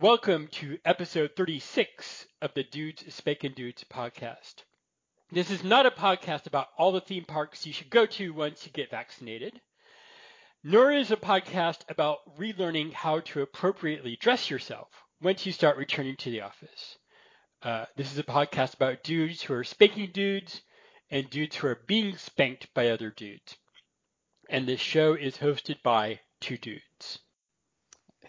Welcome to episode 36 of the Dudes Spankin' Dudes podcast. This is not a podcast about all the theme parks you should go to once you get vaccinated, nor is a podcast about relearning how to appropriately dress yourself once you start returning to the office. Uh, this is a podcast about dudes who are spanking dudes and dudes who are being spanked by other dudes. And this show is hosted by two dudes.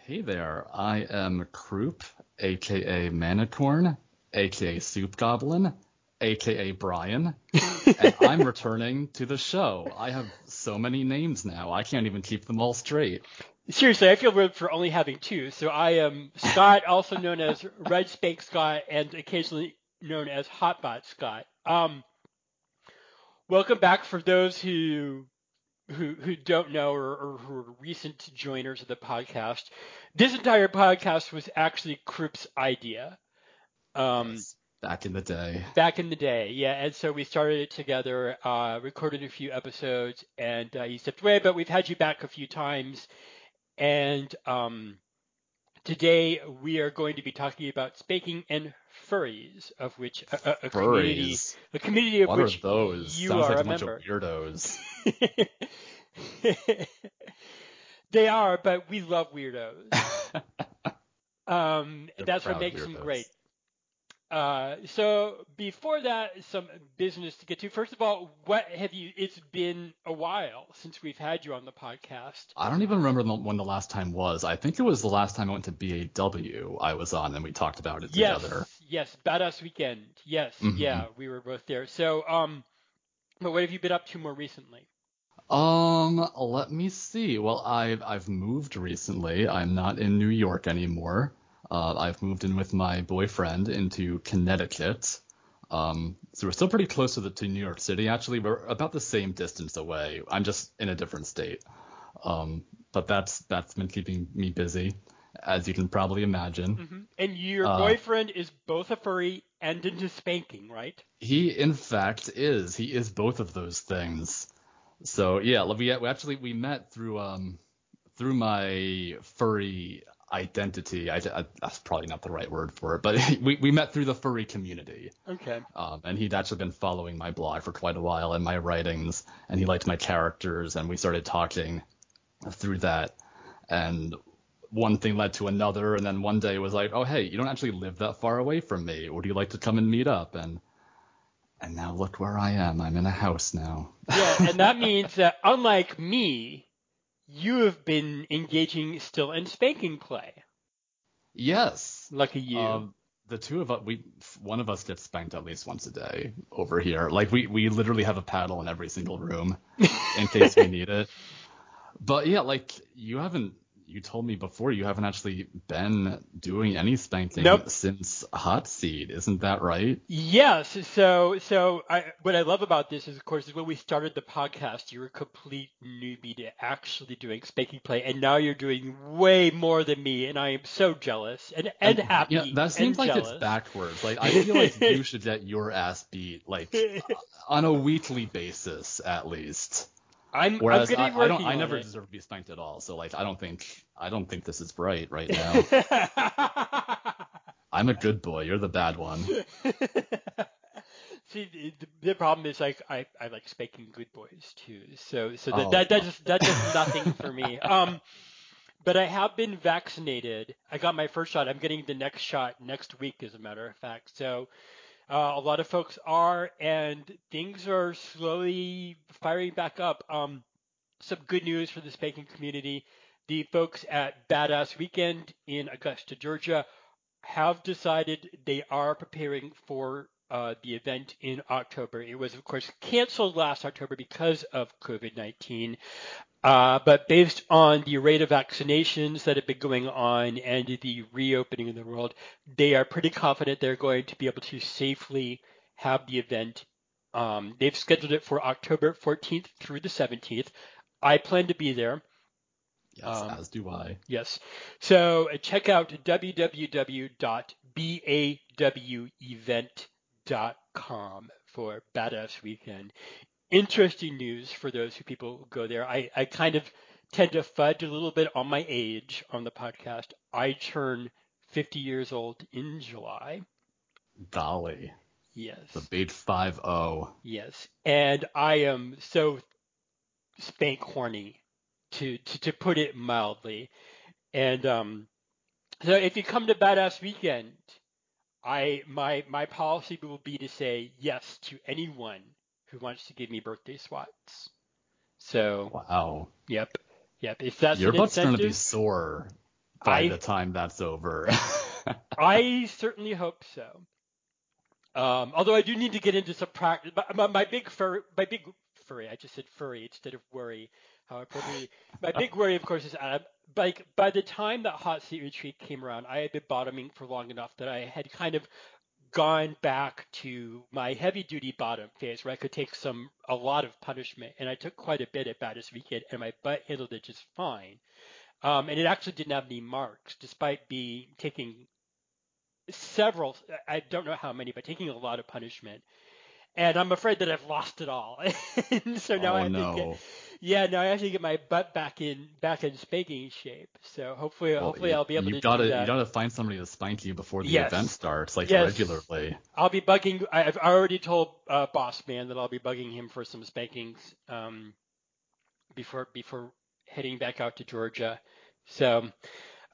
Hey there, I am Croup, aka Manicorn, aka Soup Goblin, aka Brian, and I'm returning to the show. I have so many names now, I can't even keep them all straight. Seriously, I feel weird for only having two. So I am Scott, also known as Red Spank Scott, and occasionally known as Hotbot Scott. Um, welcome back for those who who who don't know or, or who are recent joiners of the podcast. This entire podcast was actually Croup's idea. Um, Yes, back in the day. back in the day, yeah. And so we started it together, uh, recorded a few episodes, and uh, he stepped away. But we've had you back a few times, and um, today we are going to be talking about spanking and furries, of which a, a, a community, Furries. a community of What are which those? you Sounds are like a a bunch member. of weirdos. they are, but we love weirdos. Um, that's what makes them great. Uh, so before that, some business to get to. First of all, what have you? It's been a while since we've had you on the podcast. I don't even remember the- when the last time was. I think it was the last time I went to BAW I was on and we talked about it Yes, together. yes, badass weekend. Yes, Mhm. yeah, we were both there. So, um, but what have you been up to more recently? Um, let me see. Well, I've I've moved recently. I'm not in New York anymore. Uh, I've moved in with my boyfriend into Connecticut. Um, so we're still pretty close to the to New York City. Actually, we're about the same distance away. I'm just in a different state. Um, but that's that's been keeping me busy, as you can probably imagine. hmm And your Uh, boyfriend is both a furry and into spanking, right? He, in fact, is. He is both of those things. So yeah, we, we actually we met through um through my furry identity. I, I- that's probably not the right word for it, but we we met through the furry community. Okay. Um, and he'd actually been following my blog for quite a while and my writings, and he liked my characters, and we started talking through that. And one thing led to another, and then one day it was like, oh hey, you don't actually live that far away from me. Would you like to come and meet up? And and now look where I am. I'm in a house now. Yeah, and that means that unlike me, you have been engaging still in spanking play. Yes. Lucky you. Um, the two of us, we one of us gets spanked at least once a day over here. Like we we literally have a paddle in every single room in case we need it. But yeah, like you haven't. You told me before you haven't actually been doing any spanking Nope. since Hot Seat, isn't that right? Yes. So, so I, what I love about this is, of course, is when we started the podcast, you were a complete newbie to actually doing spanking play, and now you're doing way more than me, and I am so jealous and and, happy. Yeah, that seems like jealous. it's backwards. Like I feel like you should get your ass beat like on a weekly basis at least. I'm, Whereas I'm I, I don't, I never it. deserve to be spanked at all. So like, I don't think, I don't think this is right right now. I'm a good boy. You're the bad one. See, the, the problem is like I, I like spanking good boys too. So so that Oh. that, that just that does nothing for me. Um, but I have been vaccinated. I got my first shot. I'm getting the next shot next week, as a matter of fact. So. Uh, a lot of folks are, and things are slowly firing back up. Um, some good news for the spanking community. The folks at Badass Weekend in Augusta, Georgia, have decided they are preparing for uh, the event in October. It was, of course, canceled last October because of COVID 19. Uh, but based on the rate of vaccinations that have been going on and the reopening of the world, they are pretty confident they're going to be able to safely have the event. Um, they've scheduled it for October 14th through the 17th. I plan to be there. Yes, Um, as do I. Yes. So uh, check out www.bawevent.com for Badass Weekend. Interesting news for those who people go there. I, I kind of tend to fudge a little bit on my age on the podcast. I turn 50 years old in July. Golly. Yes. The big five zero. Yes. And I am so spank horny to, to, to put it mildly. And um so if you come to Badass Weekend, I my my policy will be to say yes to anyone who wants to give me birthday swats. So Wow. yep. Yep. If that's Your butt's gonna be sore by I- the time that's over. I certainly hope so. Um, although I do need to get into some practice. My, my big furry, my big furry. I just said furry instead of worry. My big worry, of course, is Adam. Like by the time that hot seat retreat came around, I had been bottoming for long enough that I had kind of gone back to my heavy duty bottom phase where I could take some a lot of punishment, and I took quite a bit at Badass Weekend, and my butt handled it just fine. Um, and it actually didn't have any marks, despite me taking several, I don't know how many, but taking a lot of punishment. And I'm afraid that I've lost it all. so now oh I have no. to get, yeah, no, I actually get my butt back in, back in spanking shape. So hopefully, Well, hopefully you- I'll be able you to gotta, do that. You gotta find somebody to spank you before the Yes. event starts, like Yes. regularly. I'll be bugging. I've already told uh, Boss Man that I'll be bugging him for some spankings um, before before heading back out to Georgia. So,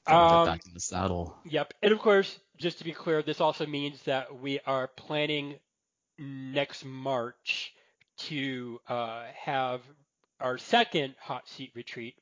um, back in the saddle. Yep. And of course, just to be clear, this also means that we are planning next March to uh, have our second hot seat retreat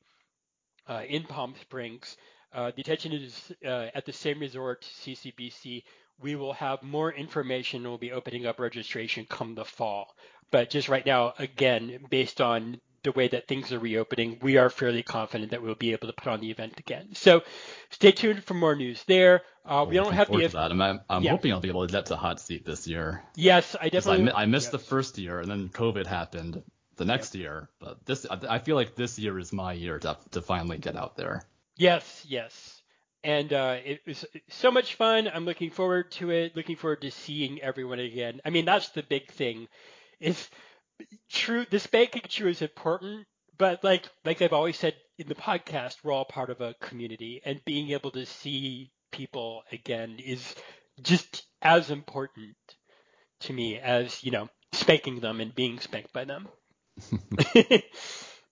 uh, in Palm Springs. Uh, the attention is uh, at the same resort, CCBC. We will have more information. We'll be opening up registration come the fall. But just right now, again, based on the way that things are reopening, we are fairly confident that we'll be able to put on the event again. So stay tuned for more news there. Uh, we don't have the to that. I'm, I'm yeah. hoping I'll be able to get to hot seat this year. yes, I, definitely mi- I missed the first year, and then COVID happened the next year. But this, I feel like this year is my year to to finally get out there. Yes, yes. And uh, it was so much fun. I'm looking forward to it. Looking forward to seeing everyone again. I mean, that's the big thing. Is true. The spanking true is important, but like like I've always said in the podcast, we're all part of a community, and being able to see people again is just as important to me as you know spanking them and being spanked by them.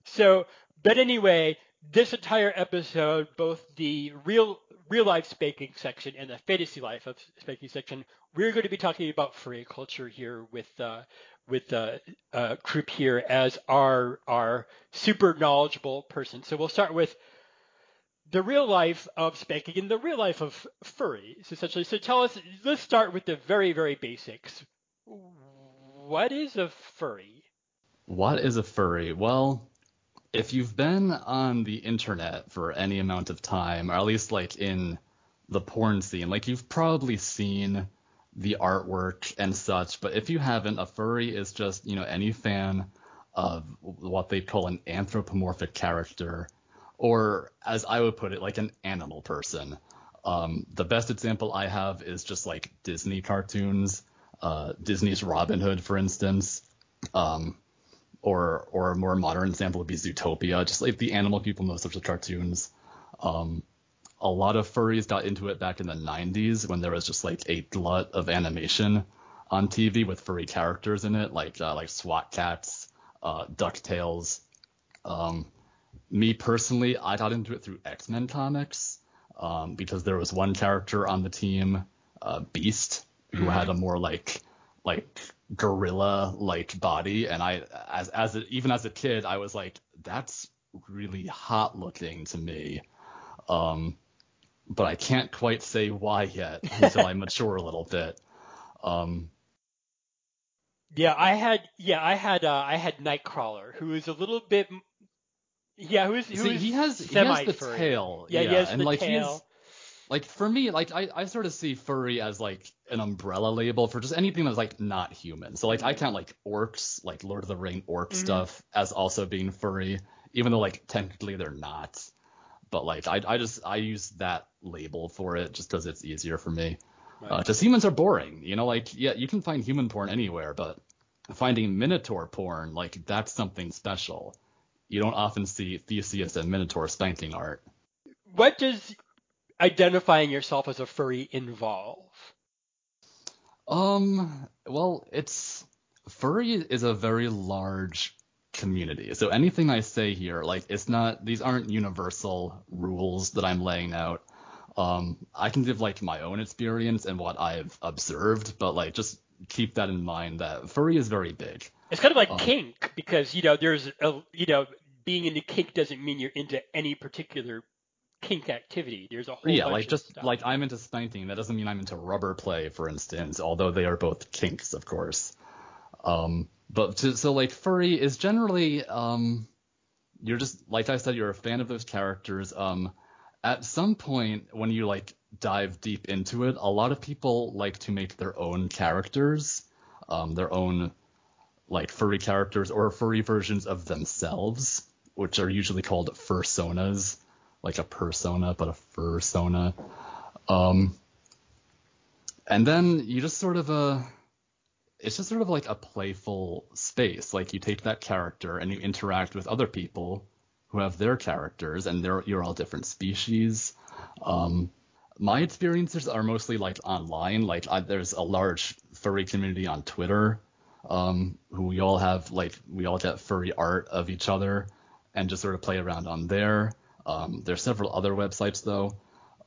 so, but anyway, this entire episode, both the real real life spanking section and the fantasy life of spanking section, we're going to be talking about furry culture here with uh, with uh, uh, Croup here as our our super knowledgeable person. So we'll start with the real life of spanking and the real life of furries, essentially. So tell us. Let's start with the very very basics. What is a furry? What is a furry? Well, if you've been on the internet for any amount of time, or at least like in the porn scene, like you've probably seen the artwork and such, but if you haven't, a furry is just, you know, any fan of what they call an anthropomorphic character, or as I would put it, like an animal person. Um, the best example I have is just like Disney cartoons, uh, Disney's Robin Hood, for instance. Um, or or a more modern example would be Zootopia, just like the animal people in those sorts of cartoons. Um, a lot of furries got into it back in the 90s when there was just like a glut of animation on TV with furry characters in it, like uh, like SWAT Kats, uh, Ducktales. Um, me personally, I got into it through X-Men comics um, because there was one character on the team, uh, Beast, who had a more like like gorilla like body and i as as a, even as a kid i was like that's really hot looking to me um but i can't quite say why yet until i mature a little bit um Yeah, I had yeah, I had uh, I had Nightcrawler, who is a little bit yeah, who's who's see, he has he has the furry. tail Yeah, he has and the like tail. He's like for me like I, I sort of see furry as like an umbrella label for just anything that's like not human. So like i count like orcs like lord of the ring orc Mhm. stuff as also being furry even though like technically they're not. But like i, I just i use that label for it just because it's easier for me. Right. because humans are boring you know? Like yeah you can find human porn anywhere but finding minotaur porn like that's something special. You don't often see theseus and minotaur spanking art. What does identifying yourself as a furry involve? Um, well, it's furry is a very large community. So anything I say here, like it's not these aren't universal rules that I'm laying out. Um, I can give like my own experience and what I've observed, but like just keep that in mind that furry is very big. It's kind of like um, kink because you know there's a you know being into kink doesn't mean you're into any particular kink activity. There's a whole yeah, like just like I'm into spanking. That doesn't mean I'm into rubber play, for instance. Although they are both kinks, of course. Um, but to, so like furry is generally um, you're just like I said, you're a fan of those characters. Um, at some point when you like dive deep into it, a lot of people like to make their own characters, um, their own like furry characters or furry versions of themselves, which are usually called fursonas like a persona, but a fursona. Um, and then you just sort of uh it's just sort of like a playful space. Like you take that character and you interact with other people who have their characters, and they're you're all different species. Um, my experiences are mostly like online. Like I, there's a large furry community on Twitter, um, who we all have like we all get furry art of each other, and just sort of play around on there. Um, there's several other websites though.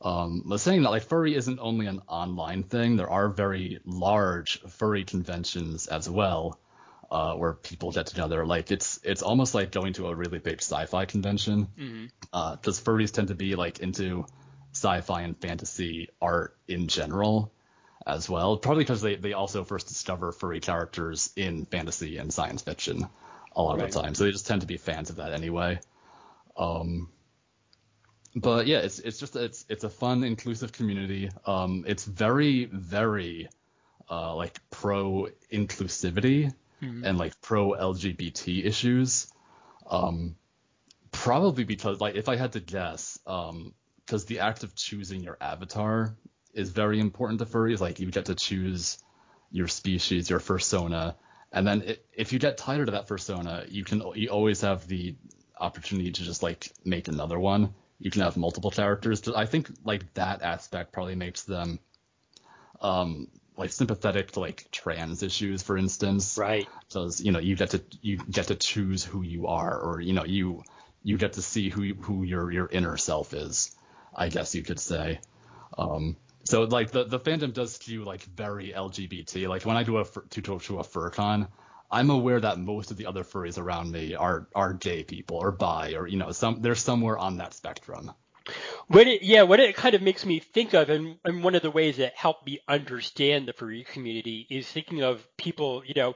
Um, but saying that like furry isn't only an online thing. There are very large furry conventions as well, uh, where people get together. Like it's it's almost like going to a really big sci-fi convention, because mm-hmm. uh, furries tend to be like into sci-fi and fantasy art in general as well. Probably because they they also first discover furry characters in fantasy and science fiction a lot right. of the time, so they just tend to be fans of that anyway. Um, but yeah, it's it's just it's it's a fun, inclusive community. Um, it's very very uh, like pro inclusivity mm-hmm. and like pro LGBT issues. Um, probably because like if I had to guess, um, because the act of choosing your avatar is very important to furries. Like you get to choose your species, your fursona, and then it, if you get tired of that fursona, you can you always have the opportunity to just like make another one you can have multiple characters. I think like that aspect probably makes them um like sympathetic to like trans issues, for instance. Right. Because you know you get to you get to choose who you are, or you know you you get to see who who your your inner self is. I guess you could say. Um, so like the the fandom does skew like very LGBT. Like when I do a to to a furcon, I'm aware that most of the other furries around me are are gay people or bi or you know some they're somewhere on that spectrum. What it, yeah, what it kind of makes me think of, and, and one of the ways that helped me understand the furry community is thinking of people, you know,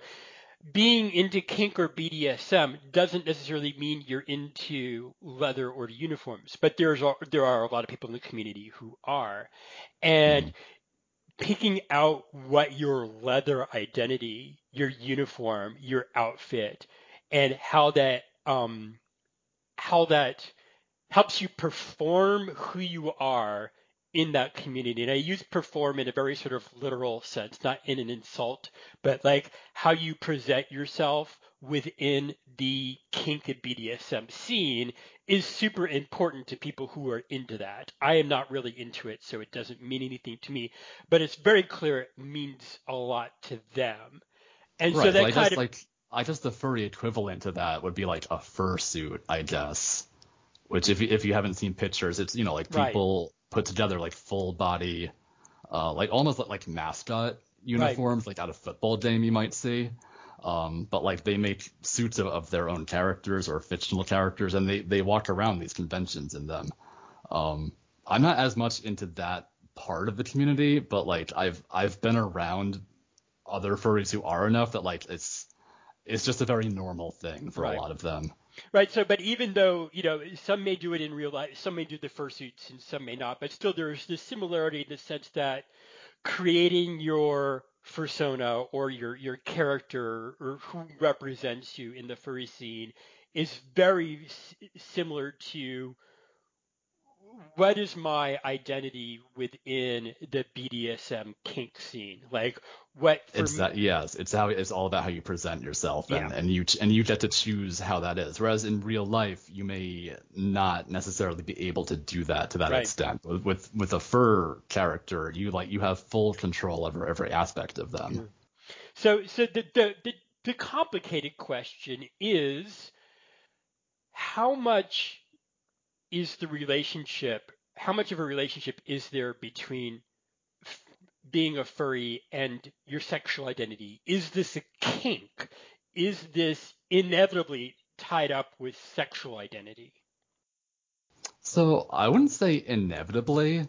being into kink or BDSM doesn't necessarily mean you're into leather or uniforms, but there's a, there are a lot of people in the community who are, and mm picking out what your leather identity, your uniform, your outfit, and how that um, how that helps you perform who you are in that community. And I use perform in a very sort of literal sense, not in an insult, but like how you present yourself within the kink and BDSM scene is super important to people who are into that. I am not really into it, so it doesn't mean anything to me, but it's very clear it means a lot to them. And right, so that I kind guess, of like I guess the furry equivalent to that would be like a fursuit, I guess. Which if you, if you haven't seen pictures, it's you know like people right. put together like full body, uh, like almost like, like mascot uniforms, right. like out of football game you might see. Um, but like they make suits of, of, their own characters or fictional characters, and they they walk around these conventions in them. Um, I'm not as much into that part of the community, but like I've I've been around other furries who are enough that like it's it's just a very normal thing for right. a lot of them. Right. So, but even though you know some may do it in real life, some may do the fursuits, and some may not. But still, there's this similarity in the sense that creating your persona or your your character or who represents you in the furry scene is very s- similar to what is my identity within the BDSM kink scene? Like what it's me, that yes, it's how it's all about how you present yourself and, yeah. and you and you get to choose how that is. Whereas in real life, you may not necessarily be able to do that to that right. extent. With with a fur character, you like you have full control over every aspect of them. Mm-hmm. So so the the, the the complicated question is how much is the relationship how much of a relationship is there between f- being a furry and your sexual identity is this a kink is this inevitably tied up with sexual identity so i wouldn't say inevitably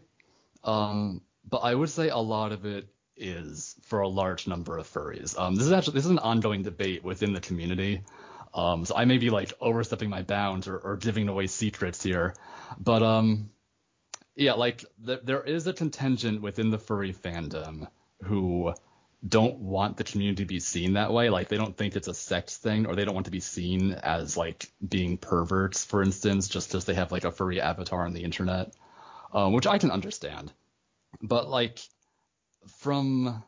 um, but i would say a lot of it is for a large number of furries. Um, this is actually this is an ongoing debate within the community. Um, so I may be like overstepping my bounds or, or giving away secrets here, but um, yeah, like th- there is a contingent within the furry fandom who don't want the community to be seen that way. Like they don't think it's a sex thing, or they don't want to be seen as like being perverts, for instance, just because they have like a furry avatar on the internet, um, which I can understand. But like from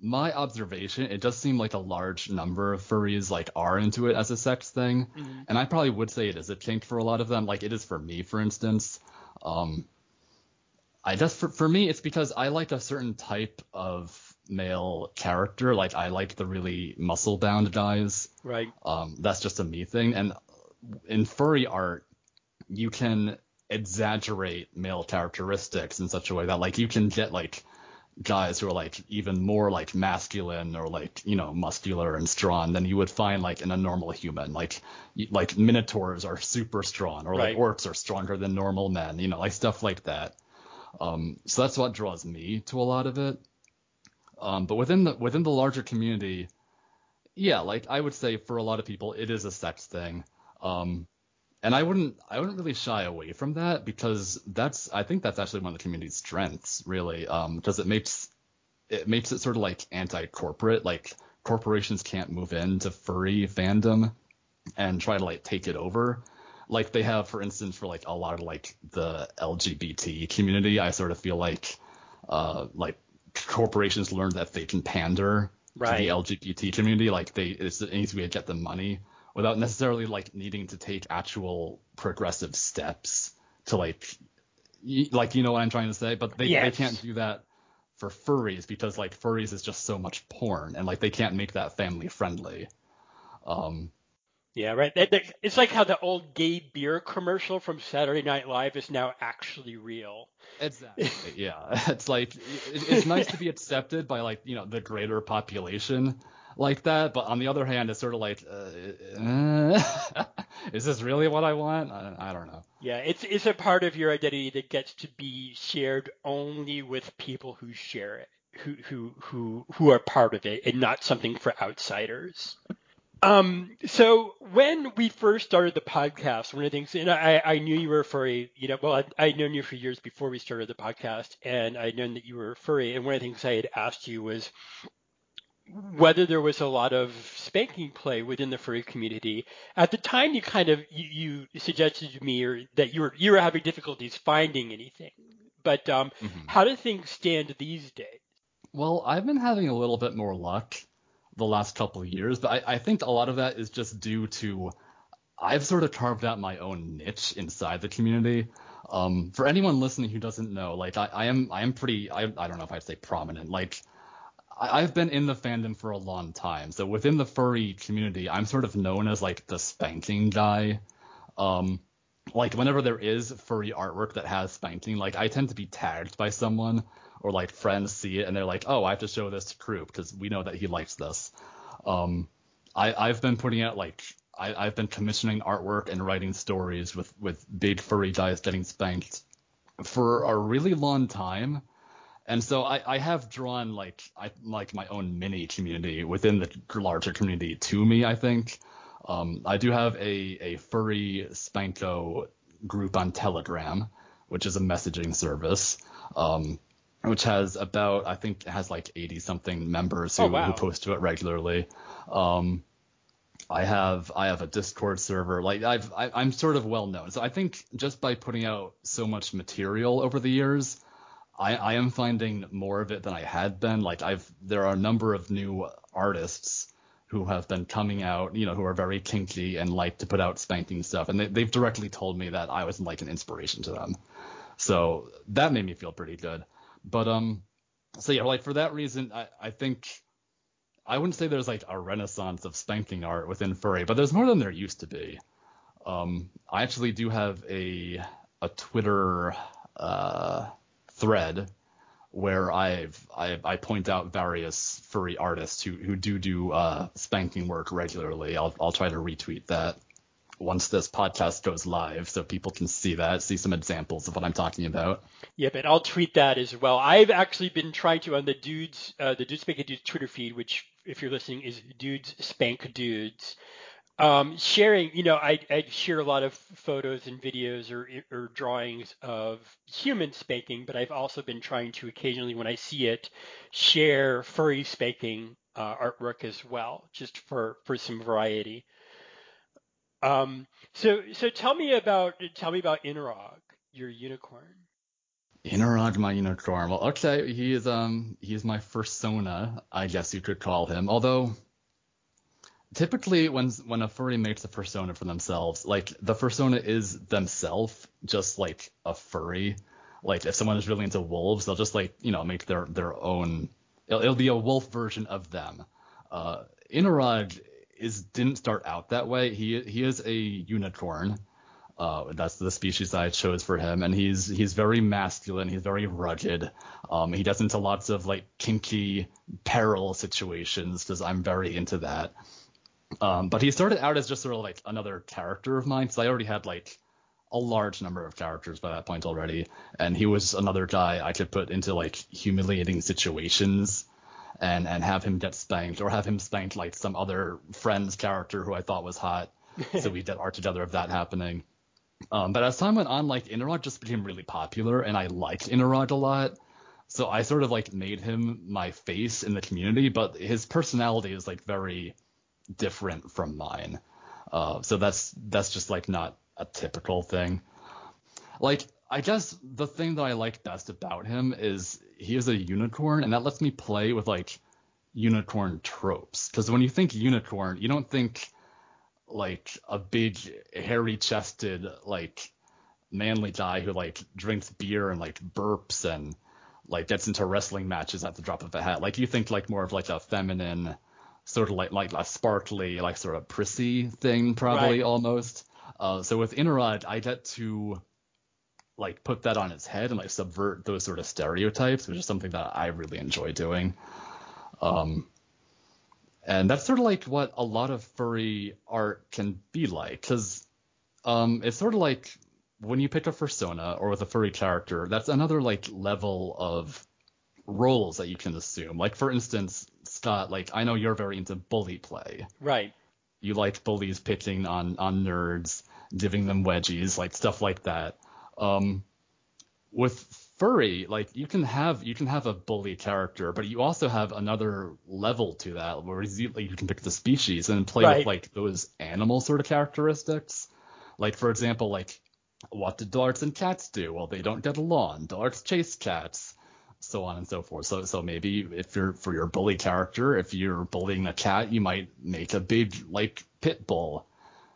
my observation, it does seem like a large number of furries like are into it as a sex thing, mm-hmm. and I probably would say it is a kink for a lot of them. Like it is for me, for instance. Um, I just for for me, it's because I like a certain type of male character. Like I like the really muscle bound guys. Right. Um, that's just a me thing. And in furry art, you can exaggerate male characteristics in such a way that like you can get like guys who are like even more like masculine or like you know muscular and strong than you would find like in a normal human. Like like minotaurs are super strong or right. like orcs are stronger than normal men you know like stuff like that. Um so that's what draws me to a lot of it. Um but within the within the larger community yeah like i would say for a lot of people it is a sex thing. Um and I wouldn't I wouldn't really shy away from that because that's I think that's actually one of the community's strengths really um because it makes it makes it sort of like anti-corporate like corporations can't move into furry fandom and try to like take it over. Like they have for instance for like a lot of like the LGBT community I sort of feel like uh like corporations learn that they can pander right. to the LGBT community. Like they it's an easy way to get them money without necessarily like needing to take actual progressive steps to like y- like you know what I'm trying to say but they, yes. they can't do that for furries because like furries is just so much porn and like they can't make that family friendly um yeah, right. It's like how the old gay beer commercial from Saturday Night Live is now actually real. Exactly. yeah. It's like it's nice to be accepted by like, you know, the greater population, like that. But on the other hand, it's sort of like, uh, is this really what I want? I, I, don't know. Yeah, it's it's a part of your identity that gets to be shared only with people who share it, who who who who are part of it, and not something for outsiders. Um, so when we first started the podcast, one of the things, and I, I knew you were furry, you know, well, I'd, I'd known you for years before we started the podcast, and I'd known that you were furry. And one of the things I had asked you was, whether there was a lot of spanking play within the furry community. At the time, you kind of you, you suggested to me or that you were you were having difficulties finding anything. But um, mm-hmm. how do things stand these days? Well, I've been having a little bit more luck the last couple of years, but I, I think a lot of that is just due to I've sort of carved out my own niche inside the community. Um, for anyone listening who doesn't know, like I, I am I am pretty I, I don't know if I'd say prominent. Like I've been in the fandom for a long time. So within the furry community, I'm sort of known as like the spanking guy. Um, like whenever there is furry artwork that has spanking, like I tend to be tagged by someone or like friends see it and they're like, oh, I have to show this to Croup because we know that he likes this. Um, I, I've been putting out like I, I've been commissioning artwork and writing stories with with big furry guys getting spanked for a really long time and so I, I have drawn like I like my own mini community within the larger community to me. I think um, I do have a a furry spanko group on Telegram, which is a messaging service, um, which has about I think it has like 80 something members who, oh, wow. who post to it regularly. Um, I have I have a Discord server. Like I've I, I'm sort of well known. So I think just by putting out so much material over the years, I, I am finding more of it than I had been. Like I've there are a number of new artists who have been coming out, you know, who are very kinky and like to put out spanking stuff, and they, they've directly told me that I was like an inspiration to them. So that made me feel pretty good. But um, so yeah, like for that reason, I I think I wouldn't say there's like a renaissance of spanking art within furry, but there's more than there used to be. Um, I actually do have a a Twitter uh, thread where I've I, I point out various furry artists who who do do uh, spanking work regularly. I'll I'll try to retweet that once this podcast goes live so people can see that, see some examples of what I'm talking about. Yeah, but I'll tweet that as well. I've actually been trying to on the dudes, uh, the Dudes Spank Dudes Twitter feed, which if you're listening is Dudes Spank Dudes. Um, sharing, you know, I, I share a lot of photos and videos or, or drawings of human spanking, but I've also been trying to occasionally, when I see it, share furry spanking uh, artwork as well, just for, for some variety. Um, so so tell me about tell me about Inarog, your unicorn. Inarog, my unicorn. Well, okay, he is um he is my fursona, I guess you could call him. Although typically when when a furry makes a persona for themselves, like the persona is themselves, just like a furry. Like if someone is really into wolves, they'll just like you know make their their own. It'll, it'll be a wolf version of them. Uh, Inarog is didn't start out that way. He he is a unicorn. Uh, that's the species I chose for him, and he's he's very masculine. He's very rugged. Um, he gets into lots of like kinky peril situations because I'm very into that. Um, but he started out as just sort of like another character of mine because I already had like a large number of characters by that point already, and he was another guy I could put into like humiliating situations and and have him get spanked or have him spanked like some other friend's character who I thought was hot. so we did art together of that happening. Um, but as time went on, like Inarog just became really popular, and I liked Inarog a lot. So I sort of like made him my face in the community, but his personality is like very different from mine. Uh, so that's that's just like not a typical thing. Like I guess the thing that I like best about him is he is a unicorn, and that lets me play with like unicorn tropes. Because when you think unicorn, you don't think like a big hairy chested like manly guy who like drinks beer and like burps and like gets into wrestling matches at the drop of a hat. Like you think like more of like a feminine sort of like like a sparkly like sort of prissy thing probably right. almost. Uh, so with Inarog, I get to like put that on its head and like subvert those sort of stereotypes, which is something that I really enjoy doing. Um, and that's sort of like what a lot of furry art can be like, because um, it's sort of like when you pick a persona or with a furry character, that's another like level of roles that you can assume. Like for instance, Scott, like I know you're very into bully play. Right. You like bullies picking on on nerds, giving them wedgies, like stuff like that. Um, with furry, like you can have you can have a bully character, but you also have another level to that where you, like, you can pick the species and play right. with like those animal sort of characteristics. Like for example, like what do dogs and cats do? Well, they don't get along. Dogs chase cats, so on and so forth. So so maybe if you're for your bully character, if you're bullying a cat, you might make a big like pit bull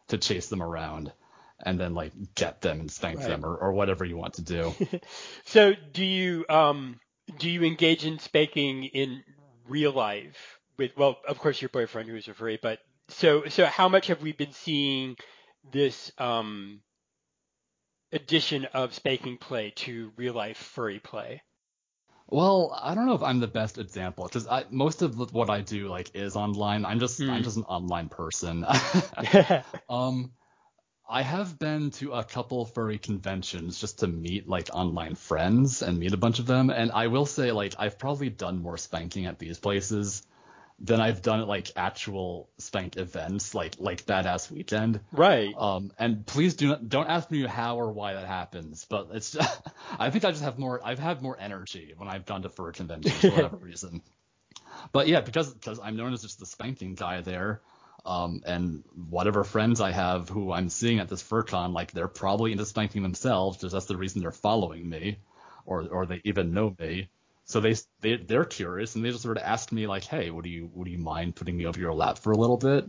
to chase them around and then like get them and spank right. them or, or whatever you want to do. so do you um do you engage in spanking in real life with well of course your boyfriend who's a furry but so so how much have we been seeing this um addition of spanking play to real life furry play? Well, I don't know if I'm the best example because most of what I do like is online. I'm just mm. I'm hmm. just an online person. um, I have been to a couple furry conventions just to meet like online friends and meet a bunch of them. And I will say, like, I've probably done more spanking at these places than I've done at like actual spank events, like like Badass Weekend. Right. Um, and please do not don't ask me how or why that happens, but it's just, I think I just have more I've had more energy when I've gone to furry conventions for whatever reason. But yeah, because because I'm known as just the spanking guy there, Um, and whatever friends I have who I'm seeing at this FurCon, like they're probably into spanking themselves, because that's the reason they're following me, or or they even know me. So they they they're curious and they just sort of ask me like, hey, would you would you mind putting me over your lap for a little bit?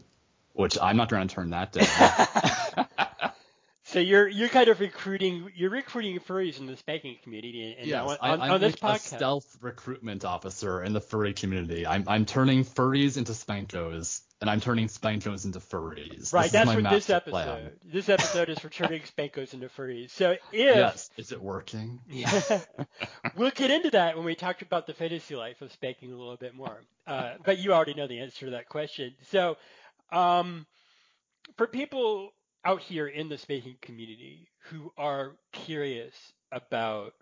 Which I'm not going to turn that down. So you're you're kind of recruiting you're recruiting furries in the spanking community, and yes, on, I, on this like podcast, a stealth recruitment officer in the furry community. I'm I'm turning furries into spankos, and I'm turning spankos into furries. right? This That's what this episode. plan. This episode is for turning spankos into furries. So if Yes, is it working? Yeah. we'll get into that when we talk about the fantasy life of spanking a little bit more. Uh, but you already know the answer to that question. So, um, for people out here in the spanking community who are curious about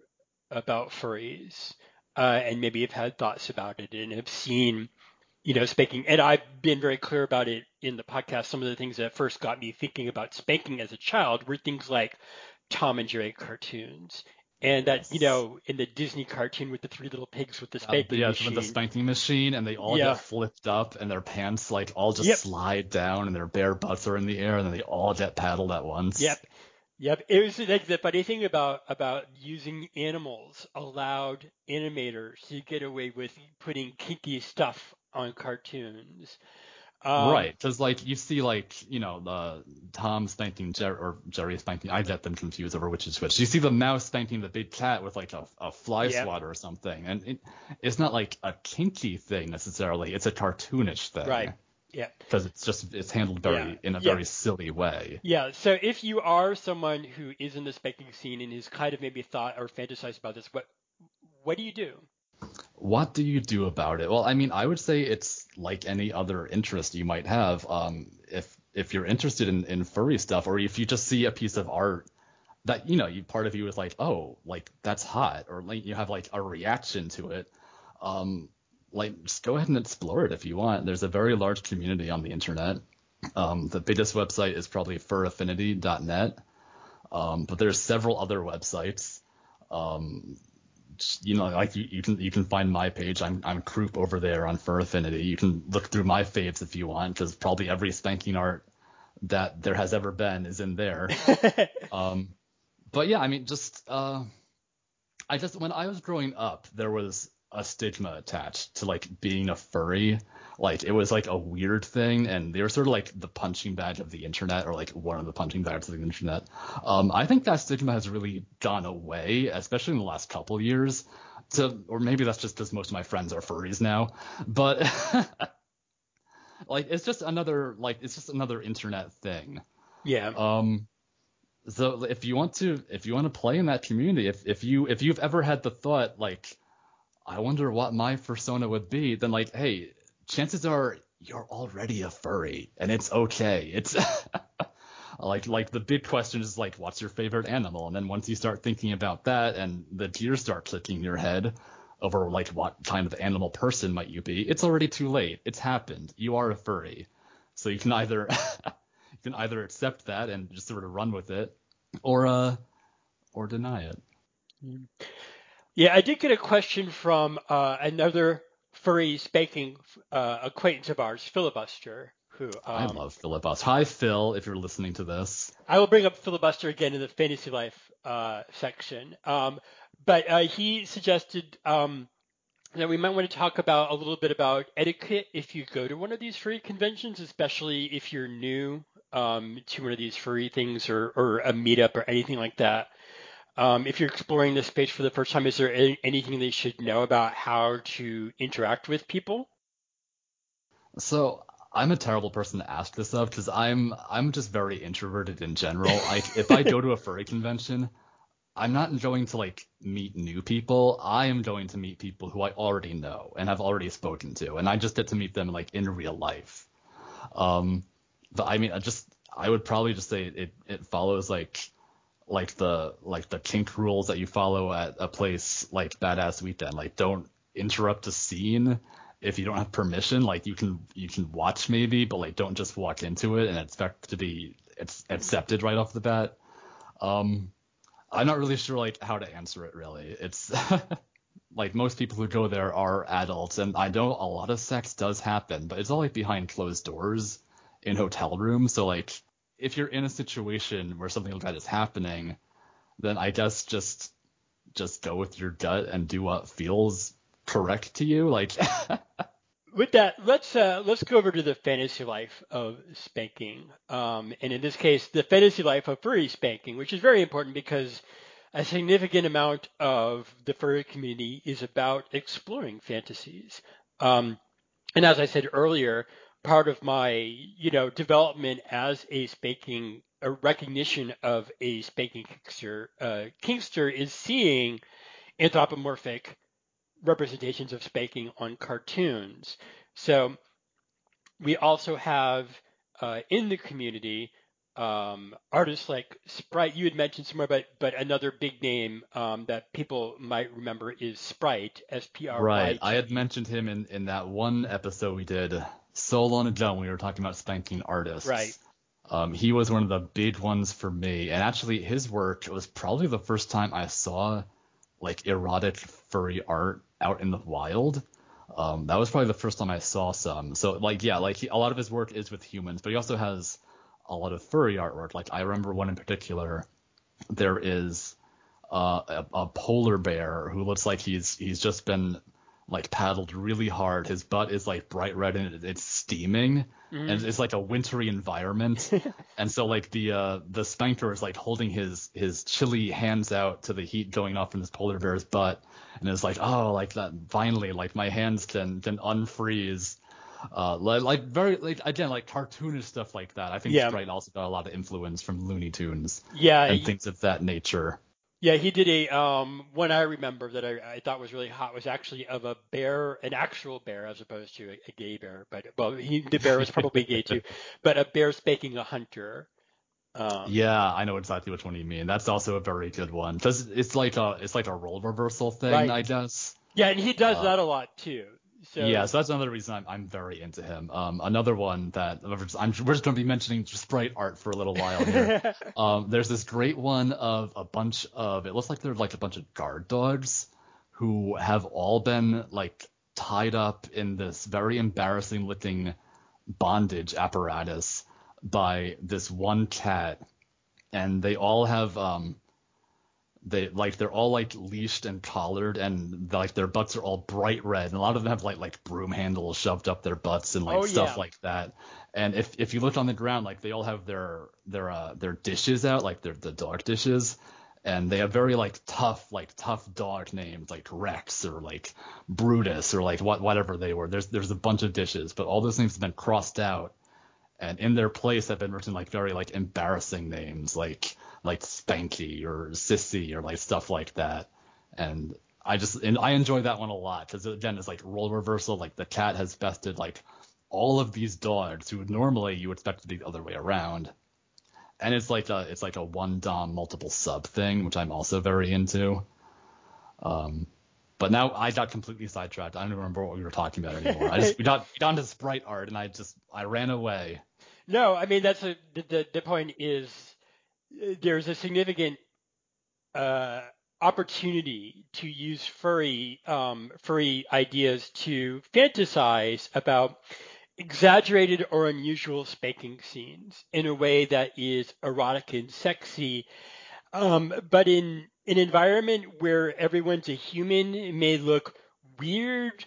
about furries uh, and maybe have had thoughts about it and have seen you know spanking and i've been very clear about it in the podcast some of the things that first got me thinking about spanking as a child were things like tom and jerry cartoons and that you know in the disney cartoon with the three little pigs with the Uh, spanking yes, machine with the spanking machine, and they all Yeah. get flipped up, and their pants like all just Yep. slide down, and their bare butts are in the air, and then they all get paddled at once. Yep. Yep. It was like the funny thing about about using animals allowed animators to get away with putting kinky stuff on cartoons. Um, right, because like you see like you know the Tom spanking Jerry or Jerry spanking. I get them confused over which is which. You see the mouse spanking the big cat with like a, a fly Yep. swatter or something, and it, it's not like a kinky thing necessarily. It's a cartoonish thing. Right. Yeah. Because it's just it's handled very Yeah. in a Yeah. very silly way. Yeah. So if you are someone who is in the spanking scene and has kind of maybe thought or fantasized about this, what what do you do? What do you do about it? Well, I mean, I would say it's like any other interest you might have. Um, if if you're interested in, in furry stuff, or if you just see a piece of art that you know, you part of you is like, oh, like that's hot, or like you have like a reaction to it. Um, like just go ahead and explore it if you want. There's a very large community on the internet. Um, the biggest website is probably furaffinity.net, um, but there's several other websites. Um, you know, like you, you can you can find my page. I'm I'm Croup over there on Fur Affinity. You can look through my faves if you want, because probably every spanking art that there has ever been is in there. Um, but yeah, I mean, just uh, I just when I was growing up, there was a stigma attached to like being a furry. Like it was like a weird thing, and they were sort of like the punching bag of the internet, or like one of the punching bags of the internet. Um, I think that stigma has really gone away, especially in the last couple years. To, or maybe that's just because most of my friends are furries now, but like it's just another like it's just another internet thing. yeah. Um, so if you want to, if you want to play in that community, if if you if you've ever had the thought like, I wonder what my persona would be, then like, hey, chances are you're already a furry, and it's okay. It's like like the big question is like, what's your favorite animal? And then once you start thinking about that, and the gears start clicking in your head over like what kind of animal person might you be, it's already too late. It's happened. You are a furry. So you can either you can either accept that and just sort of run with it, or uh, or deny it. Yeah, I did get a question from uh, another furry spanking uh, acquaintance of ours, Filibuster, who um, I love Filibuster. Hi Phil, if you're listening to this. I will bring up Filibuster again in the fantasy life uh, section. Um, but uh, he suggested um, that we might want to talk about a little bit about etiquette if you go to one of these furry conventions, especially if you're new um, to one of these furry things or, or a meetup or anything like that. Um, if you're exploring this space for the first time, is there any, anything they should know about how to interact with people? So I'm a terrible person to ask this of because I'm I'm just very introverted in general. Like if I go to a furry convention, I'm not going to like meet new people. I am going to meet people who I already know and have already spoken to, and I just get to meet them like in real life. Um, but I mean, I just I would probably just say it it follows like like the like the kink rules that you follow at a place like Badass Weekend. Like don't interrupt a scene if you don't have permission. Like you can you can watch maybe, but like don't just walk into it and expect to be it's accepted right off the bat. Um, I'm not really sure like how to answer it really. It's like most people who go there are adults, and I know a lot of sex does happen, but it's all like behind closed doors. in hotel rooms. So like if you're in a situation where something like that is happening, then I guess just just go with your gut and do what feels correct to you. Like with that, let's uh, let's go over to the fantasy life of spanking, um, and in this case, the fantasy life of furry spanking, which is very important because a significant amount of the furry community is about exploring fantasies. Um, and as I said earlier, part of my you know development as a spanking a recognition of a spanking kinkster uh, is seeing anthropomorphic representations of spanking on cartoons. So we also have uh, in the community um, artists like Sprite. You had mentioned somewhere, but but another big name um, that people might remember is Sprite. S P R. Right. I had mentioned him in in that one episode we did so long ago when we were talking about spanking artists. Right. Um, he was one of the big ones for me, and actually his work was probably the first time I saw like erotic furry art out in the wild. Um, that was probably the first time I saw some. So like yeah, like he, a lot of his work is with humans, but he also has a lot of furry artwork. Like I remember one in particular. There is uh, a, a polar bear who looks like he's he's just been like paddled really hard. His butt is like bright red and it's steaming, mm-hmm. and it's like a wintry environment. and so like the uh the sphincter is like holding his his chilly hands out to the heat going off from this polar bear's butt, and it's like oh like that finally like my hands can can unfreeze. Uh, like, like very like again like cartoonish stuff like that. I think yeah. Sprite also got a lot of influence from Looney Tunes. Yeah, and things of that nature. Yeah, he did a um one I remember that I, I thought was really hot was actually of a bear, an actual bear as opposed to a, a gay bear. But well, he the bear was probably gay too, but a bear spanking a hunter. Um, yeah, I know exactly which one you mean. That's also a very good one because it's like a it's like a role reversal thing, right. I guess. Yeah, and he does uh, that a lot too. So, yeah, so that's another reason I'm, I'm very into him. Um, another one that I'm, we're just going to be mentioning sprite art for a little while here. um, there's this great one of a bunch of it looks like they're like a bunch of guard dogs who have all been like tied up in this very embarrassing looking bondage apparatus by this one cat, and they all have um they like they're all like leashed and collared and like their butts are all bright red and a lot of them have like like broom handles shoved up their butts and like oh, stuff yeah. like that and if if you look on the ground like they all have their their uh their dishes out like their the dog dishes and they have very like tough like tough dog names like Rex or like Brutus or like what whatever they were there's there's a bunch of dishes but all those names have been crossed out and in their place have been written like very like embarrassing names like like Spanky or Sissy or like stuff like that. And I just and I enjoy that one a lot because again it's like role reversal. Like the cat has bested like all of these dogs who normally you would expect to be the other way around. And it's like a it's like a one dom multiple sub thing, which I'm also very into. Um, but now I got completely sidetracked. I don't even remember what we were talking about anymore. I just we got we got into sprite art and I just I ran away. No, I mean that's a the the, the point is there's a significant uh, opportunity to use furry um, furry ideas to fantasize about exaggerated or unusual spanking scenes in a way that is erotic and sexy, um, but in an environment where everyone's a human may look weird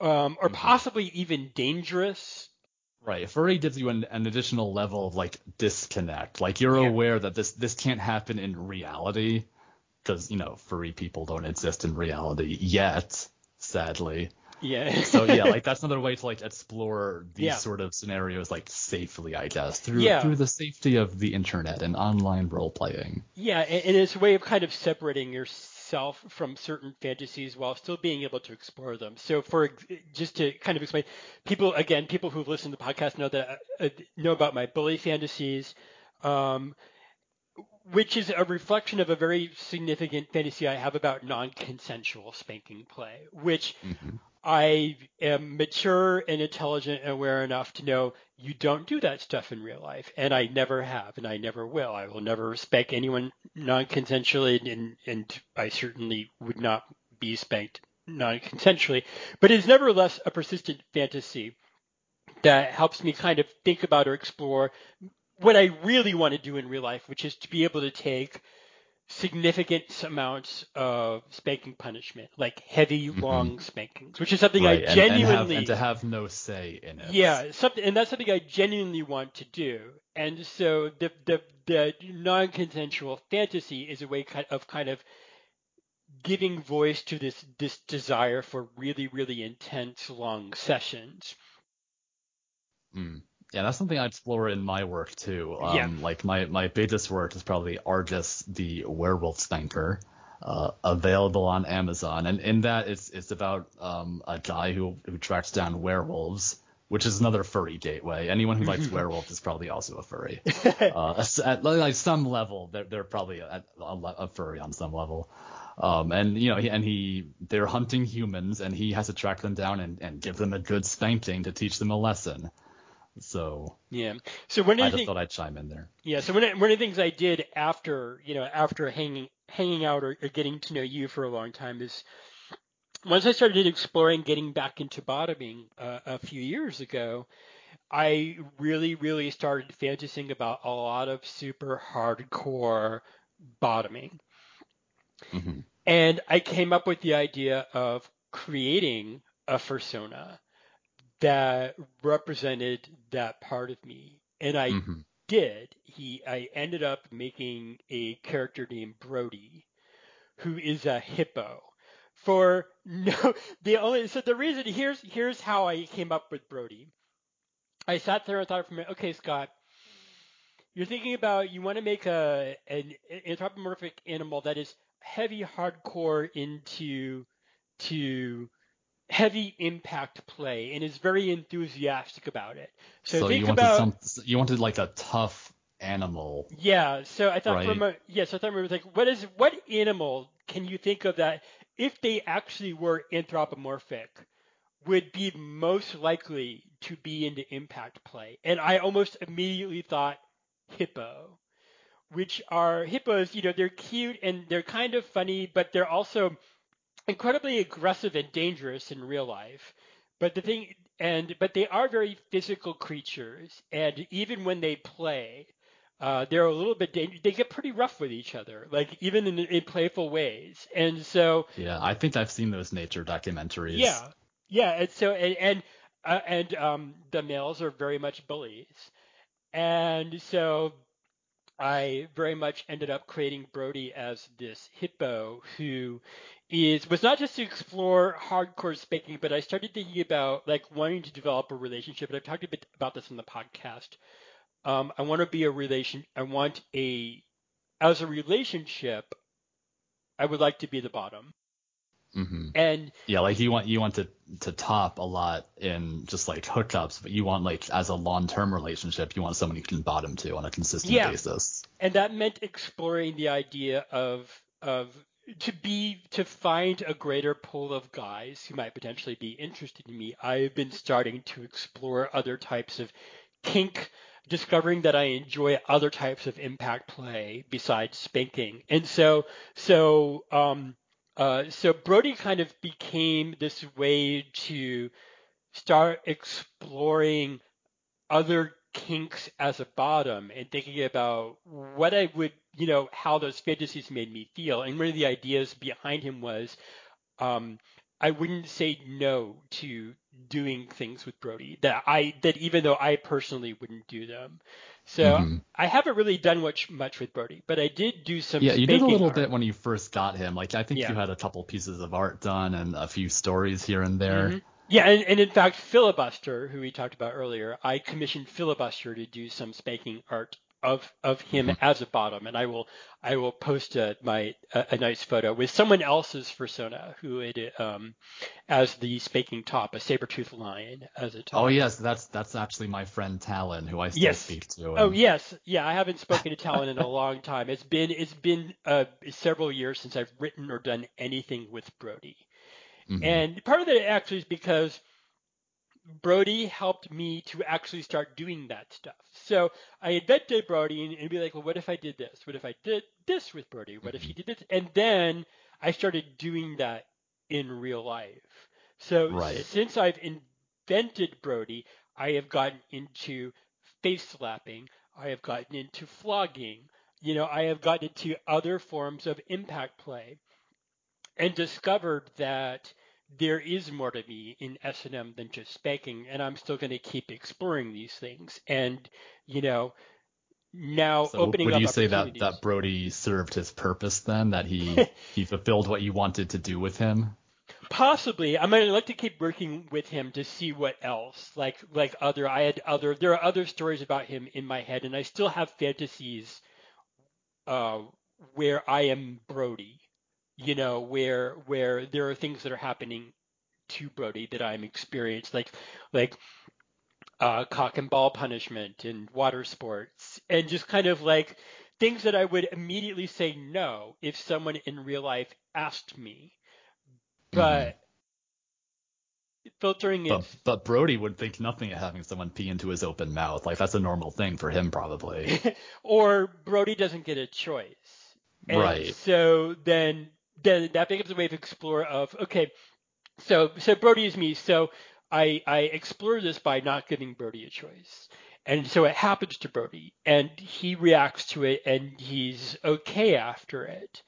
um, or mm-hmm. possibly even dangerous Right. Furry gives you an, an additional level of like disconnect. Like you're yeah. aware that this this can't happen in reality because you know furry people don't exist in reality yet, sadly. Yeah. so yeah, like that's another way to like explore these yeah. sort of scenarios like safely, I guess, through yeah. through the safety of the internet and online role playing. Yeah, and, and it's a way of kind of separating your itself from certain fantasies while still being able to explore them. So, for just to kind of explain, people again, people who've listened to the podcast know that uh, know about my bully fantasies, um, which is a reflection of a very significant fantasy I have about non-consensual spanking play, which mm-hmm. I am mature and intelligent and aware enough to know you don't do that stuff in real life. And I never have, and I never will. I will never spank anyone non consensually, and, and I certainly would not be spanked non consensually. But it is nevertheless a persistent fantasy that helps me kind of think about or explore what I really want to do in real life, which is to be able to take significant amounts of spanking punishment, like heavy, mm-hmm. long spankings, which is something right. I genuinely and, and, have, and, to have no say in it. Yeah, something, and that's something I genuinely want to do. And so the the the non-consensual fantasy is a way of kind of giving voice to this this desire for really really intense long sessions. Mm. Yeah, that's something I explore in my work too. Um, yeah. Like my, my biggest work is probably Argus the Werewolf Spanker, uh, available on Amazon. And in that, it's it's about um, a guy who who tracks down werewolves, which is another furry gateway. Anyone who likes werewolves is probably also a furry. uh, at like some level, they're they're probably a, a, a furry on some level. Um, and you know, he, and he they're hunting humans, and he has to track them down and, and give them a good spanking to teach them a lesson. So yeah. So one of I just thought I'd chime in there. Yeah. So one of, one of the things I did after you know after hanging hanging out or, or getting to know you for a long time is once I started exploring getting back into bottoming uh, a few years ago, I really really started fantasizing about a lot of super hardcore bottoming. Mm-hmm. And I came up with the idea of creating a fursona that represented that part of me. And I mm-hmm. did. He I ended up making a character named Brody, who is a hippo. For no the only so the reason here's here's how I came up with Brody. I sat there and thought for a minute, okay, Scott, you're thinking about you want to make a an anthropomorphic animal that is heavy hardcore into to heavy impact play and is very enthusiastic about it. So, so think you about wanted some, you wanted like a tough animal. Yeah. So I thought right? from a yeah, so I thought we were like, what is what animal can you think of that if they actually were anthropomorphic would be most likely to be into impact play? And I almost immediately thought hippo. Which are hippos, you know, they're cute and they're kind of funny, but they're also incredibly aggressive and dangerous in real life. But the thing, and but they are very physical creatures, and even when they play, uh, they're a little bit dangerous. They get pretty rough with each other, like even in, in playful ways. And so yeah, I think I've seen those nature documentaries. Yeah, yeah, and so and and, uh, and um, the males are very much bullies, and so I very much ended up creating Brody as this hippo who is was not just to explore hardcore spanking, but I started thinking about like wanting to develop a relationship. And I've talked a bit about this in the podcast. Um, I want to be a relation. I want a as a relationship. I would like to be the bottom. Mm-hmm. And yeah, like you want you want to to top a lot in just like hookups, but you want like as a long term relationship, you want someone you can bottom to on a consistent yeah. basis. And that meant exploring the idea of of to be to find a greater pool of guys who might potentially be interested in me, I've been starting to explore other types of kink, discovering that I enjoy other types of impact play besides spanking. And so so um uh so Brody kind of became this way to start exploring other kinks as a bottom and thinking about what I would, you know, how those fantasies made me feel. And one of the ideas behind him was um, I wouldn't say no to doing things with Brody that I that even though I personally wouldn't do them. So mm-hmm. I haven't really done much much with Brody, but I did do some. Yeah, you did a little art. bit when you first got him. Like I think yeah. you had a couple pieces of art done and a few stories here and there. Mm-hmm. Yeah, and, and, in fact, Filibuster, who we talked about earlier, I commissioned Filibuster to do some spanking art of of him mm-hmm. as a bottom, and I will I will post a, my a, a, nice photo with someone else's persona who it um as the spanking top, a saber tooth lion as a top. Oh yes, that's that's actually my friend Talon, who I still yes. speak to. And... Oh yes, yeah, I haven't spoken to Talon in a long time. It's been it's been uh, several years since I've written or done anything with Brody. Mm-hmm. And part of that actually is because Brody helped me to actually start doing that stuff. So I invented Brody and, and be like, well, what if I did this? What if I did this with Brody? What mm-hmm. if he did this? And then I started doing that in real life. So right. since I've invented Brody, I have gotten into face slapping. I have gotten into flogging. You know, I have gotten into other forms of impact play and discovered that there is more to me in S&M than just spanking, and I'm still going to keep exploring these things. And you know, now So opening would up you say that that Brody served his purpose then? That he he fulfilled what you wanted to do with him? Possibly, I mean, I'd like to keep working with him to see what else, like like other. I had other. There are other stories about him in my head, and I still have fantasies, uh, where I am Brody. You know, where where there are things that are happening to Brody that I'm experienced, like like uh, cock and ball punishment and water sports, and just kind of like things that I would immediately say no if someone in real life asked me. But filtering it, But but Brody would think nothing of having someone pee into his open mouth. Like that's a normal thing for him probably. or Brody doesn't get a choice. And Right. So then, then that becomes a way of explore of okay. So so Brody is me. So I I explore this by not giving Brody a choice. And so it happens to Brody, and he reacts to it, and he's okay after it.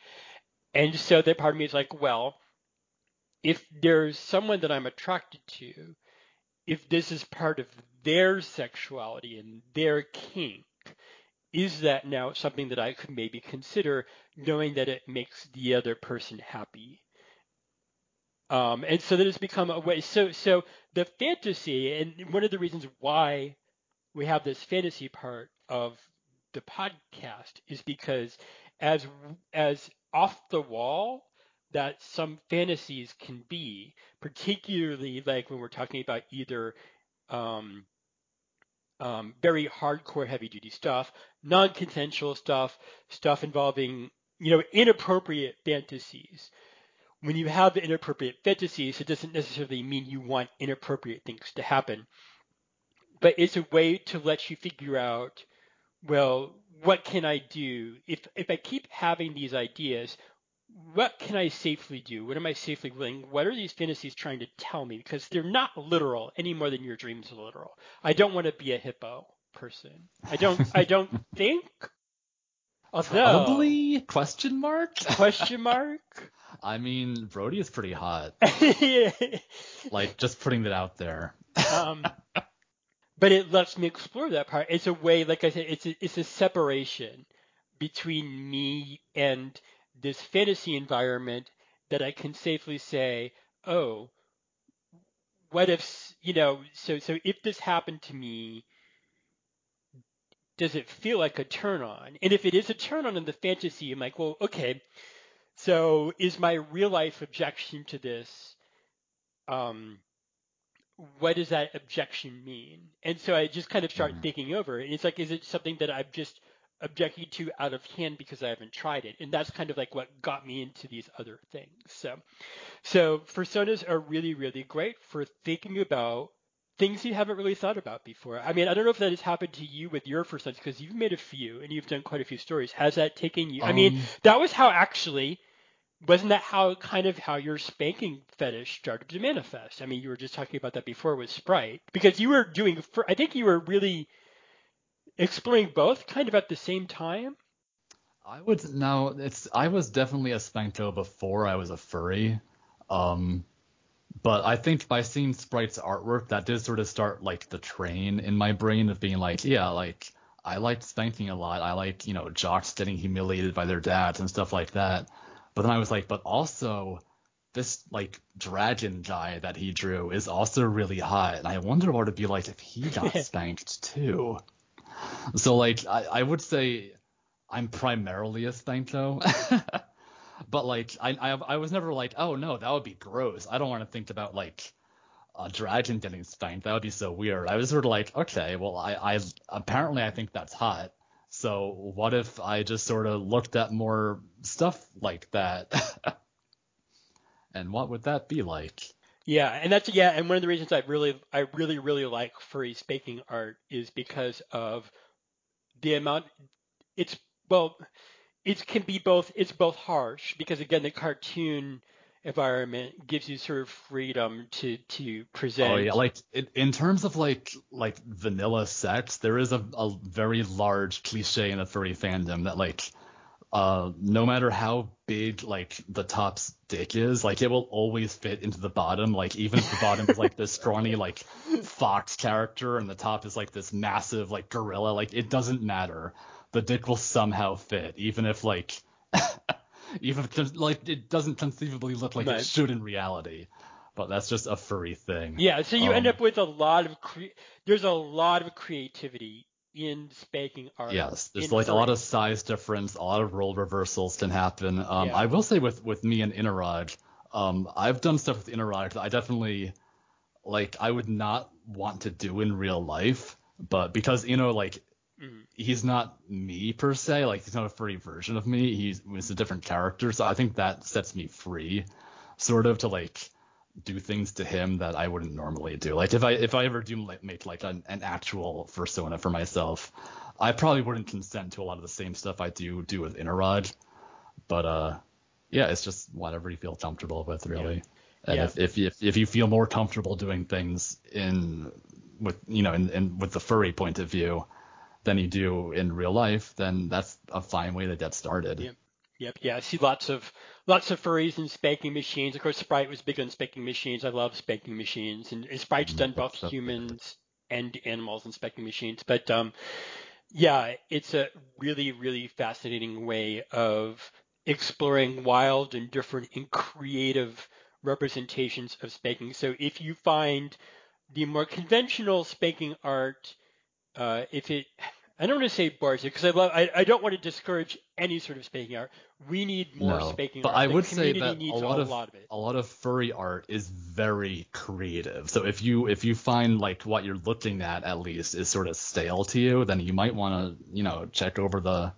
And so that part of me is like, well, if there's someone that I'm attracted to, if this is part of their sexuality and their kink, is that now something that I could maybe consider, knowing that it makes the other person happy? Um, and so that has become a way. So, so the fantasy, and one of the reasons why we have this fantasy part of the podcast is because as as off the wall that some fantasies can be, particularly like when we're talking about either um, um, very hardcore heavy duty stuff, non-consensual stuff, stuff involving you know inappropriate fantasies. When you have inappropriate fantasies, it doesn't necessarily mean you want inappropriate things to happen, but it's a way to let you figure out, well, what can I do if if I keep having these ideas? What can I safely do? What am I safely willing? What are these fantasies trying to tell me? Because they're not literal any more than your dreams are literal. I don't want to be a hippo person. I don't. I don't think. Although, Probably question mark? question mark. I mean, Brody is pretty hot. Like just putting that out there. um, but it lets me explore that part. It's a way, like I said, it's a, it's a separation between me and this fantasy environment that I can safely say, oh, what if you know? So so if this happened to me, does it feel like a turn on? And if it is a turn on in the fantasy, I'm like, well, okay. So is my real life objection to this? Um, what does that objection mean? And so I just kind of start Mhm. thinking over it. And it's like, is it something that I'm just objecting to out of hand because I haven't tried it? And that's kind of like what got me into these other things. So, so personas are really, really great for thinking about things you haven't really thought about before. I mean, I don't know if that has happened to you with your fursonas because you've made a few and you've done quite a few stories. Has that taken you? I mean, Um, that was how actually wasn't that how kind of how your spanking fetish started to manifest? I mean, you were just talking about that before with Sprite because you were doing. I think you were really exploring both kind of at the same time. I would no, it's I was definitely a Spanko before I was a furry. Um but I think by seeing Sprite's artwork that did sort of start like the train in my brain of being like, yeah, like I liked spanking a lot. I like, you know, jocks getting humiliated by their dads and stuff like that. But then I was like, but also this like dragon guy that he drew is also really hot, and I wonder what it'd be like if he got spanked too. So like I, I would say I'm primarily a spanko. but like I, I I was never like, oh no, that would be gross. I don't want to think about like a dragon getting spanked. That would be so weird. I was sort of like, okay, well I, I apparently I think that's hot. So what if I just sort of looked at more stuff like that? and what would that be like? Yeah, and that's yeah, and one of the reasons I really I really really like furry spanking art is because of the amount it's well it can be both it's both harsh because again the cartoon environment gives you sort of freedom to to present. Oh yeah, like in, in terms of like like vanilla sex, there is a, a very large cliche in the furry fandom that like uh no matter how big like the top's dick is, like it will always fit into the bottom. Like even if the bottom is like this scrawny like fox character and the top is like this massive like gorilla, like it doesn't matter. The dick will somehow fit, even if like even if like it doesn't conceivably look like Right. it should in reality. But that's just a furry thing. Yeah, so you end Um, up with a lot of cre- there's a lot of creativity in spanking art. Yes, there's like a lot of size difference, a lot of role reversals can happen. Um, Yeah. I will say with with me and Inarog, um, I've done stuff with Inarog that I definitely like. I would not want to do in real life, but because you know, like Mhm. he's not me per se, like he's not a furry version of me. He's he's a different character, so I think that sets me free, sort of to like do things to him that I wouldn't normally do. Like if I if I ever do like, make like an, an actual persona for myself, I probably wouldn't consent to a lot of the same stuff I do do with Interrod. But uh, yeah, it's just whatever you feel comfortable with, really. And Yeah. if, if if if you feel more comfortable doing things in with you know in, in with the furry point of view than you do in real life, then that's a fine way to get started. Yep. Yep. Yeah. I see lots of lots of furries and spanking machines. Of course, Sprite was big on spanking machines. I love spanking machines, and, and Sprite's Mhm, done both that's humans and animals in spanking machines. But um, yeah, it's a really really fascinating way of exploring wild and different and creative representations of spanking. So if you find the more conventional spanking art, uh, if it I don't want to say bars because I love I, I don't want to discourage any sort of spanking art. We need more no, spanking but art. I The would say that a lot a of lot of a lot of furry art is very creative. So if you if you find like what you're looking at at least is sort of stale to you, then you might want to you know check over the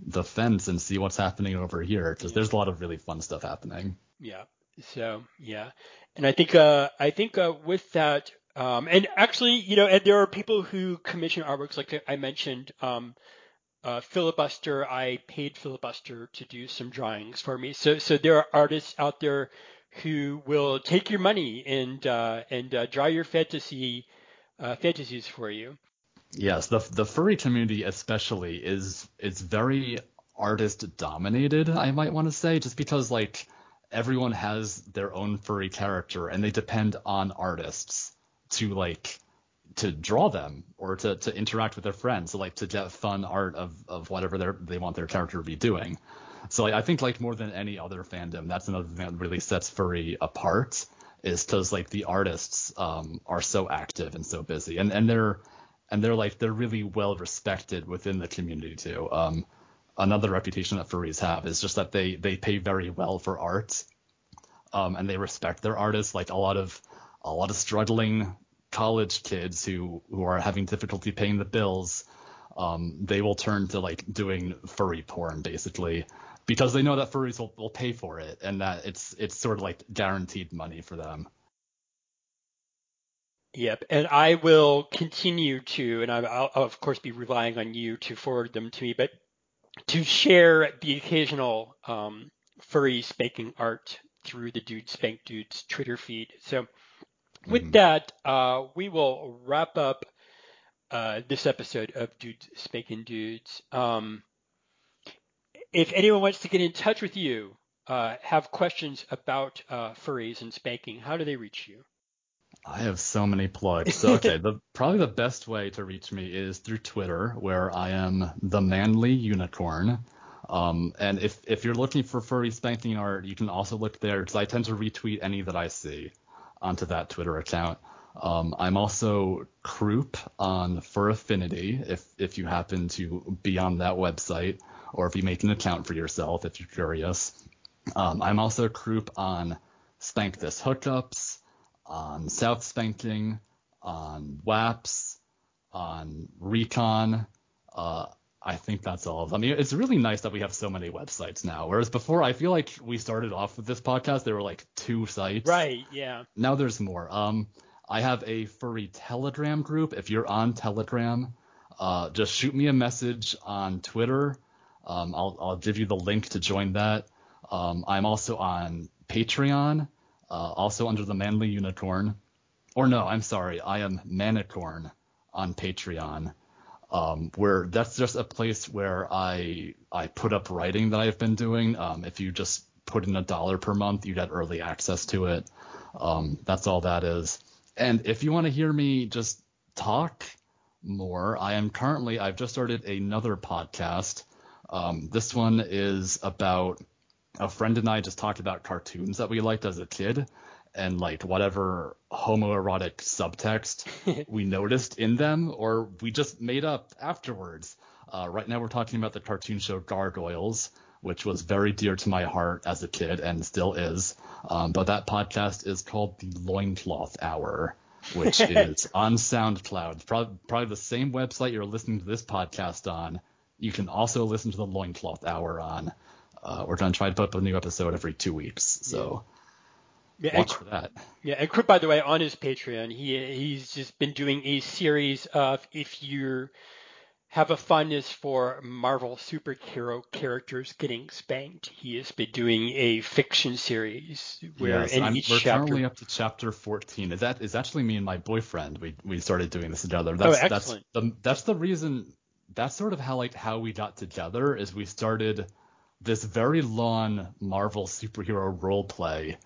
the fence and see what's happening over here because Yeah. there's a lot of really fun stuff happening. Yeah. So yeah, and I think uh, I think uh, with that, um, and actually, you know, and there are people who commission artworks, like I mentioned, um, uh, Filibuster. I paid Filibuster to do some drawings for me. So so there are artists out there who will take your money and uh, and uh, draw your fantasy uh, fantasies for you. Yes, the the furry community especially is is very artist dominated, I might want to say, just because like everyone has their own furry character and they depend on artists to like to draw them or to, to interact with their friends, like to get fun art of, of whatever they they want their character to be doing. So like, I think like more than any other fandom, that's another thing that really sets furry apart is because like the artists um, are so active and so busy, and and they're and they're like they're really well respected within the community too. Um, another reputation that furries have is just that they they pay very well for art, um, and they respect their artists. Like a lot of a lot of struggling college kids who who are having difficulty paying the bills, um, they will turn to like doing furry porn basically because they know that furries will, will pay for it and that it's it's sort of like guaranteed money for them. Yep, and I will continue to, and I'll, I'll of course be relying on you to forward them to me, but to share the occasional um, furry spanking art through the Dude Spank Dudes Twitter feed. So with Mhm. that, uh, we will wrap up uh, this episode of Dudes Spanking Dudes. Um, if anyone wants to get in touch with you, uh, have questions about uh, furries and spanking, how do they reach you? I have so many plugs. So, okay, the probably the best way to reach me is through Twitter, where I am the Manly Unicorn. Um, and if if you're looking for furry spanking art, you can also look there because I tend to retweet any that I see onto that Twitter account. Um, I'm also Croup on Fur Affinity if if you happen to be on that website or if you make an account for yourself if you're curious. Um, I'm also Croup on Spank This Hookups, on South Spanking, on WAPS, on Recon. Uh, I think that's all of them. I mean, it's really nice that we have so many websites now. Whereas before, I feel like we started off with this podcast, there were like two sites. Right, yeah. Now there's more. Um, I have a furry Telegram group. If you're on Telegram, uh, just shoot me a message on Twitter. Um, I'll I'll give you the link to join that. Um, I'm also on Patreon, uh, also under the Manly Unicorn. Or no, I'm sorry, I am Manicorn on Patreon. Um, where that's just a place where I I put up writing that I've been doing. Um, if you just put in a dollar per month, you get early access to it. Um, that's all that is. And if you want to hear me just talk more, I am currently I've just started another podcast. Um, this one is about a friend and I just talked about cartoons that we liked as a kid and like whatever homoerotic subtext we noticed in them or we just made up afterwards. Uh, right now we're talking about the cartoon show Gargoyles, which was very dear to my heart as a kid and still is. Um, but that podcast is called the Loincloth Hour, which is on SoundCloud. Probably, probably the same website you're listening to this podcast on. You can also listen to the Loincloth Hour on. Uh, we're going to try to put up a new episode every two weeks. So. Yeah. Yeah, Watch for that. Yeah, and Quick, by the way, on his Patreon, he he's just been doing a series of if you have a fondness for Marvel superhero characters getting spanked, he has been doing a fiction series where yes, in I'm, each we're chapter. currently up to chapter 14. Is that is actually me and my boyfriend? We we started doing this together. Oh, that's, oh, excellent. That's the that's the reason. That's sort of how like how we got together is we started this very long Marvel superhero role play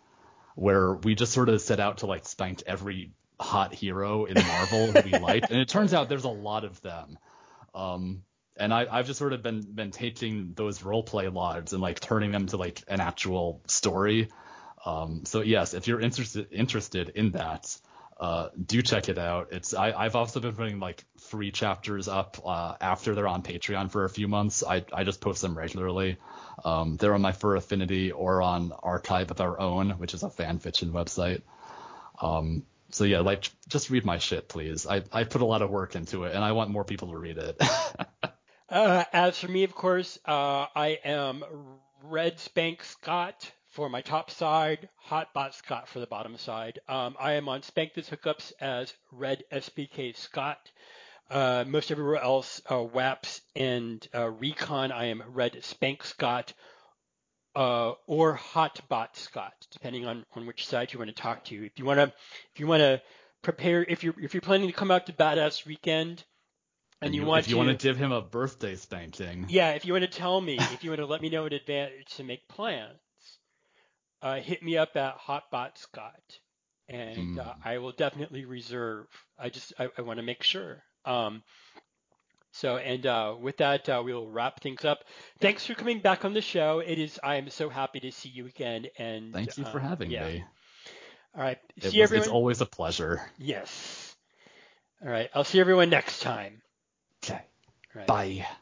where we just sort of set out to like spank every hot hero in Marvel who we liked, and it turns out there's a lot of them. Um, and I, I've just sort of been been taking those role play logs and like turning them to like an actual story. Um, so yes, if you're interested interested in that, uh, do check it out. It's I, I've also been putting like free chapters up uh, after they're on Patreon for a few months. I, I just post them regularly. Um, they're on my Fur Affinity or on Archive of Our Own, which is a fan fiction website. Um, so yeah, like just read my shit, please. I I put a lot of work into it, and I want more people to read it. uh, as for me, of course, uh, I am Red Spank Scott for my top side, Hotbot Scott for the bottom side. Um, I am on Spank This Hookups as Red SBK Scott. Uh, most everywhere else, uh, WAPS and uh, Recon, I am Red Spank Scott uh, or Hotbot Scott, depending on, on which side you want to talk to. If you want to, if you want to prepare, if you're if you're planning to come out to Badass Weekend, and, and you, you, want if you to, want to give him a birthday spanking, yeah, if you want to tell me, if you want to let me know in advance to make plans, uh, hit me up at Hotbot Scott, and mm. uh, I will definitely reserve. I just I, I want to make sure. Um, so, and uh, with that, uh, we'll wrap things up. Thanks for coming back on the show. It is I am so happy to see you again. And thank you for uh, having yeah. me. All right, it see was, everyone. It's always a pleasure. Yes. All right, I'll see everyone next time. Okay. Right. Bye.